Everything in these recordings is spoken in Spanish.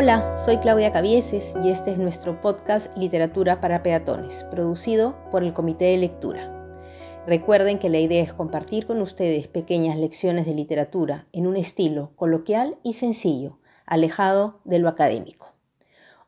Hola, soy Claudia Cabieses y este es nuestro podcast Literatura para Peatones, producido por el Comité de Lectura. Recuerden que la idea es compartir con ustedes pequeñas lecciones de literatura en un estilo coloquial y sencillo, alejado de lo académico.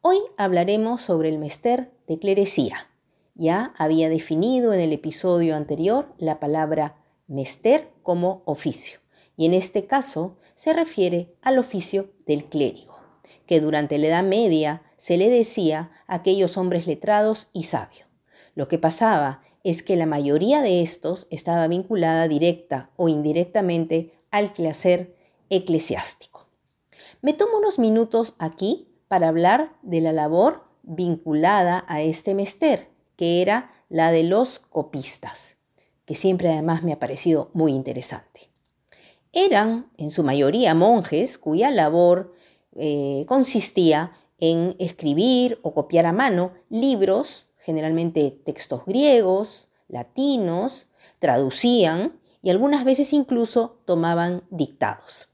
Hoy hablaremos sobre el mester de clerecía. Ya había definido en el episodio anterior la palabra mester como oficio, y en este caso se refiere al oficio del clérigo que durante la Edad Media se le decía a aquellos hombres letrados y sabios. Lo que pasaba es que la mayoría de estos estaba vinculada directa o indirectamente al quehacer eclesiástico. Me tomo unos minutos aquí para hablar de la labor vinculada a este mester, que era la de los copistas, que siempre además me ha parecido muy interesante. Eran, en su mayoría, monjes cuya labor eh, consistía en escribir o copiar a mano libros, generalmente textos griegos, latinos, traducían y algunas veces incluso tomaban dictados.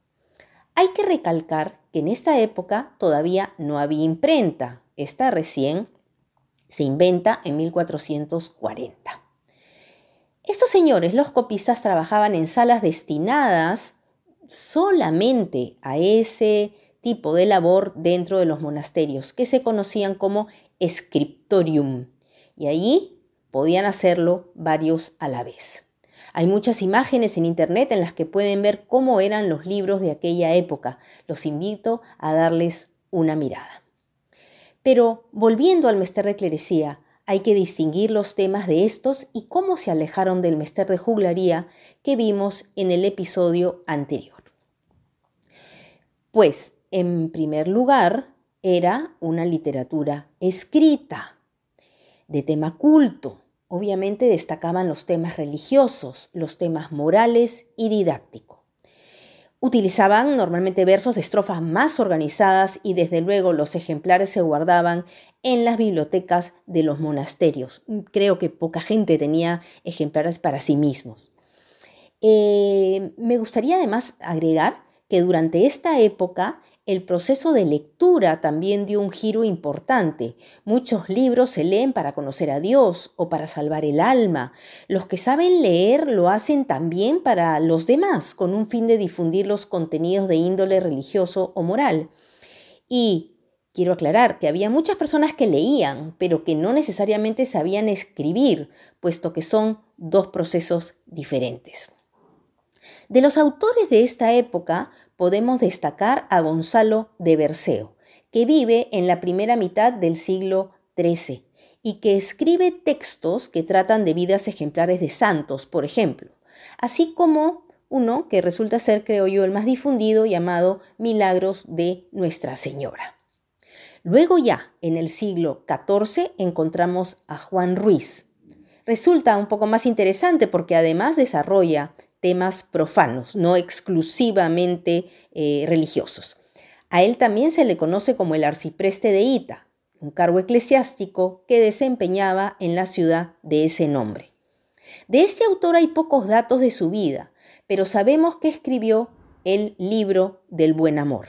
Hay que recalcar que en esta época todavía no había imprenta. Esta recién se inventa en 1440. Estos señores, los copistas, trabajaban en salas destinadas solamente a ese tipo de labor dentro de los monasterios, que se conocían como scriptorium, y allí podían hacerlo varios a la vez. Hay muchas imágenes en internet en las que pueden ver cómo eran los libros de aquella época. Los invito a darles una mirada. Pero volviendo al mester de clerecía, hay que distinguir los temas de estos y cómo se alejaron del mester de juglaría que vimos en el episodio anterior. Pues en primer lugar, era una literatura escrita, de tema culto. Obviamente destacaban los temas religiosos, los temas morales y didácticos. Utilizaban normalmente versos de estrofas más organizadas y desde luego los ejemplares se guardaban en las bibliotecas de los monasterios. Creo que poca gente tenía ejemplares para sí mismos. Eh, me gustaría además agregar que durante esta época el proceso de lectura también dio un giro importante. Muchos libros se leen para conocer a Dios o para salvar el alma. Los que saben leer lo hacen también para los demás, con un fin de difundir los contenidos de índole religioso o moral. Y quiero aclarar que había muchas personas que leían, pero que no necesariamente sabían escribir, puesto que son dos procesos diferentes. De los autores de esta época podemos destacar a Gonzalo de Berceo, que vive en la primera mitad del siglo XIII y que escribe textos que tratan de vidas ejemplares de santos, por ejemplo, así como uno que resulta ser, creo yo, el más difundido llamado Milagros de Nuestra Señora. Luego ya, en el siglo XIV, encontramos a Juan Ruiz. Resulta un poco más interesante porque además desarrolla temas profanos, no exclusivamente eh, religiosos. A él también se le conoce como el arcipreste de Ita, un cargo eclesiástico que desempeñaba en la ciudad de ese nombre. De este autor hay pocos datos de su vida, pero sabemos que escribió el libro del buen amor.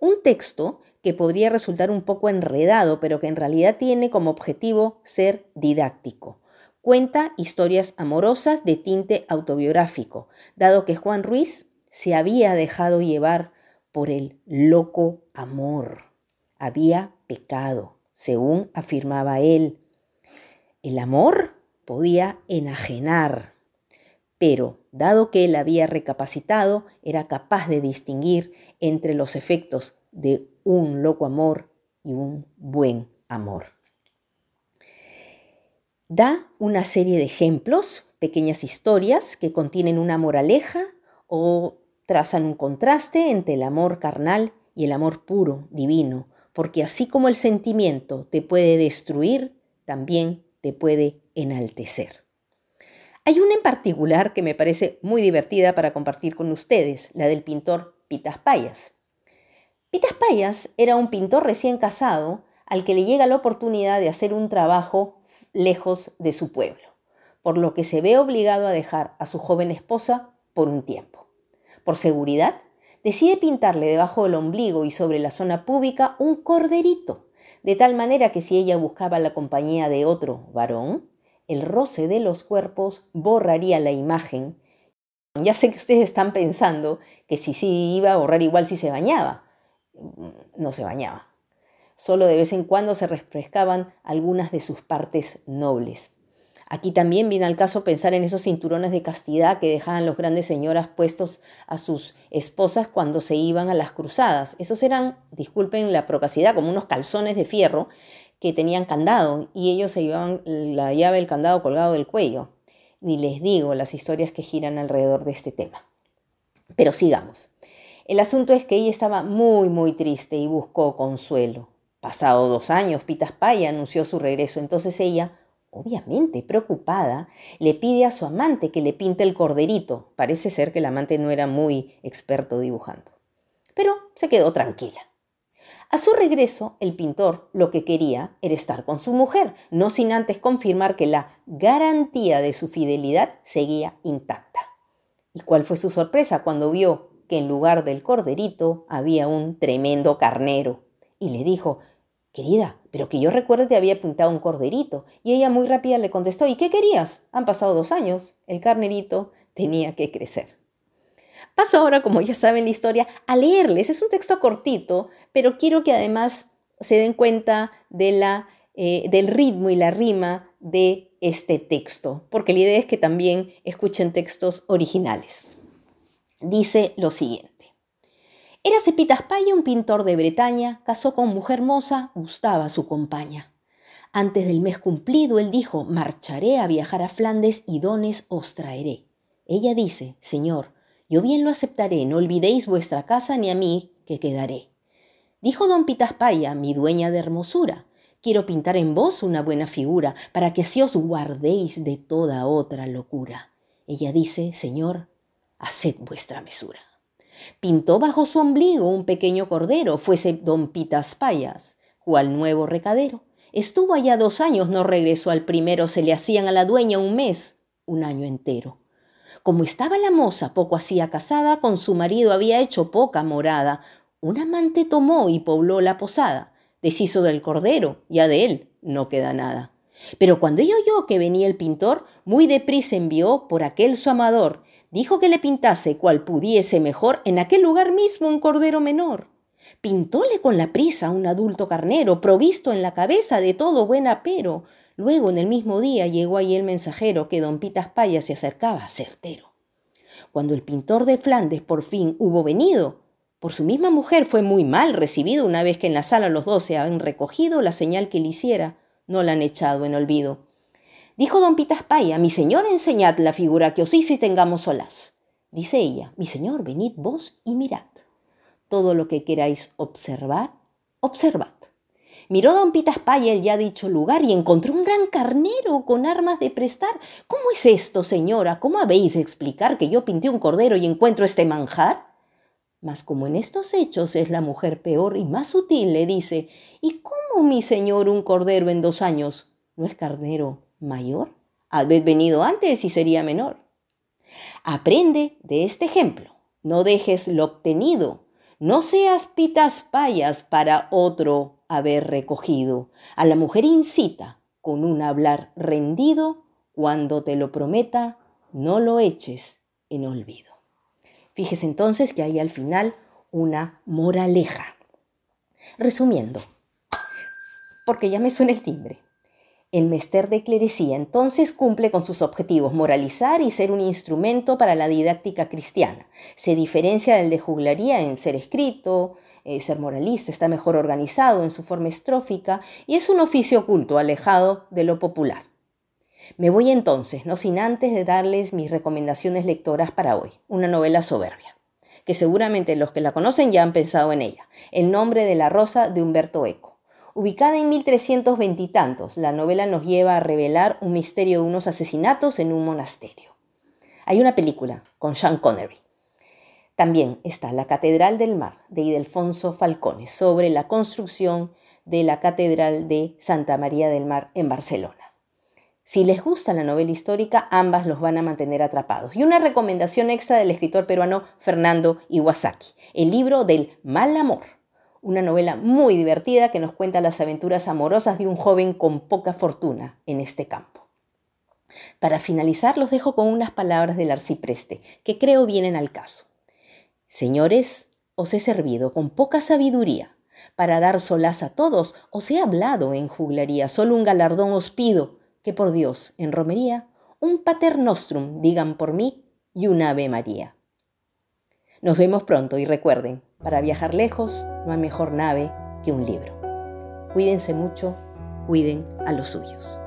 Un texto que podría resultar un poco enredado, pero que en realidad tiene como objetivo ser didáctico Cuenta historias amorosas de tinte autobiográfico, dado que Juan Ruiz se había dejado llevar por el loco amor. Había pecado, según afirmaba él. El amor podía enajenar, pero dado que él había recapacitado, era capaz de distinguir entre los efectos de un loco amor y un buen amor. Da una serie de ejemplos, pequeñas historias que contienen una moraleja o trazan un contraste entre el amor carnal y el amor puro, divino, porque así como el sentimiento te puede destruir, también te puede enaltecer. Hay una en particular que me parece muy divertida para compartir con ustedes, la del pintor Pitas Payas. Pitas Payas era un pintor recién casado al que le llega la oportunidad de hacer un trabajo lejos de su pueblo, por lo que se ve obligado a dejar a su joven esposa por un tiempo. Por seguridad, decide pintarle debajo del ombligo y sobre la zona púbica un corderito, de tal manera que si ella buscaba la compañía de otro varón, el roce de los cuerpos borraría la imagen. Ya sé que ustedes están pensando que si sí iba a borrar igual si se bañaba. No se bañaba. Solo de vez en cuando se refrescaban algunas de sus partes nobles. Aquí también viene al caso pensar en esos cinturones de castidad que dejaban los grandes señoras puestos a sus esposas cuando se iban a las cruzadas. Esos eran, disculpen la procacidad, como unos calzones de fierro que tenían candado y ellos se llevaban la llave del candado colgado del cuello. Ni les digo las historias que giran alrededor de este tema. Pero sigamos. El asunto es que ella estaba muy, muy triste y buscó consuelo. Pasado dos años, Pitas anunció su regreso. Entonces ella obviamente preocupada, le pide a su amante que le pinte el corderito. Parece ser que el amante no era muy experto dibujando. Pero se quedó tranquila. A su regreso, el pintor lo que quería era estar con su mujer, no sin antes confirmar que la garantía de su fidelidad seguía intacta. ¿Y cuál fue su sorpresa cuando vio que en lugar del corderito había un tremendo carnero? Y le dijo, Querida, pero que yo recuerde te había pintado un corderito. Y ella muy rápida le contestó, ¿y qué querías? Han pasado dos años. El carnerito tenía que crecer. Paso ahora, como ya saben la historia, a leerles. Es un texto cortito, pero quiero que además se den cuenta de la, eh, del ritmo y la rima de este texto, porque la idea es que también escuchen textos originales. Dice lo siguiente. Era Cepitas Paya un pintor de Bretaña, casó con mujer moza, gustaba su compañía. Antes del mes cumplido, él dijo, marcharé a viajar a Flandes y dones os traeré. Ella dice, Señor, yo bien lo aceptaré, no olvidéis vuestra casa ni a mí, que quedaré. Dijo don Pitas Paya, mi dueña de hermosura, quiero pintar en vos una buena figura, para que así os guardéis de toda otra locura. Ella dice, Señor, haced vuestra mesura. Pintó bajo su ombligo un pequeño cordero, fuese don Pitas Payas, cual nuevo recadero. Estuvo allá dos años, no regresó al primero, se le hacían a la dueña un mes, un año entero. Como estaba la moza poco hacía casada, con su marido había hecho poca morada. Un amante tomó y pobló la posada. Deshizo del cordero, ya de él no queda nada. Pero cuando ella oyó que venía el pintor, muy deprisa envió por aquel su amador dijo que le pintase cual pudiese mejor en aquel lugar mismo un cordero menor. Pintóle con la prisa un adulto carnero, provisto en la cabeza de todo buen apero. Luego en el mismo día llegó allí el mensajero que don Pitas Paya se acercaba certero. Cuando el pintor de Flandes por fin hubo venido, por su misma mujer fue muy mal recibido una vez que en la sala los dos se habían recogido la señal que le hiciera, no la han echado en olvido. Dijo don Pitas Paya, mi señor, enseñad la figura que os hice tengamos solas. Dice ella, mi señor, venid vos y mirad. Todo lo que queráis observar, observad. Miró don Pitas Paya el ya dicho lugar y encontró un gran carnero con armas de prestar. ¿Cómo es esto, señora? ¿Cómo habéis de explicar que yo pinté un cordero y encuentro este manjar? Mas como en estos hechos es la mujer peor y más sutil, le dice, ¿y cómo, mi señor, un cordero en dos años? ¿No es carnero mayor, haber venido antes y sería menor. Aprende de este ejemplo. No dejes lo obtenido. No seas pitas payas para otro haber recogido. A la mujer incita con un hablar rendido. Cuando te lo prometa, no lo eches en olvido. Fíjese entonces que hay al final una moraleja. Resumiendo, porque ya me suena el timbre. El mester de clerecía entonces cumple con sus objetivos, moralizar y ser un instrumento para la didáctica cristiana. Se diferencia del de juglaría en ser escrito, eh, ser moralista, está mejor organizado en su forma estrófica y es un oficio oculto, alejado de lo popular. Me voy entonces, no sin antes de darles mis recomendaciones lectoras para hoy, una novela soberbia, que seguramente los que la conocen ya han pensado en ella, El nombre de la rosa de Humberto Eco. Ubicada en 1320 y tantos, la novela nos lleva a revelar un misterio de unos asesinatos en un monasterio. Hay una película con Sean Connery. También está La Catedral del Mar de Idelfonso Falcone sobre la construcción de la Catedral de Santa María del Mar en Barcelona. Si les gusta la novela histórica, ambas los van a mantener atrapados. Y una recomendación extra del escritor peruano Fernando Iwasaki, el libro del mal amor, una novela muy divertida que nos cuenta las aventuras amorosas de un joven con poca fortuna en este campo. Para finalizar, los dejo con unas palabras del arcipreste, que creo vienen al caso. Señores, os he servido con poca sabiduría. Para dar solaz a todos, os he hablado en juglaría, solo un galardón os pido, que por Dios, en romería, un pater nostrum digan por mí y un ave María. Nos vemos pronto y recuerden, para viajar lejos no hay mejor nave que un libro. Cuídense mucho, cuiden a los suyos.